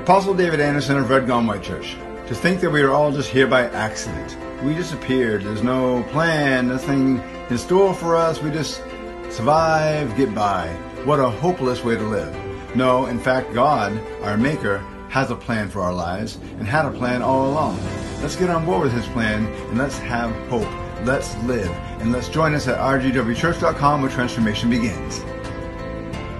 Apostle David Anderson of Red Gone White Church. To think that we are all just here by accident. We disappeared. There's no plan, nothing in store for us. We just survive, get by. What a hopeless way to live. No, in fact, God, our Maker, has a plan for our lives and had a plan all along. Let's get on board with His plan and let's have hope. Let's live. And let's join us at rgwchurch.com where transformation begins.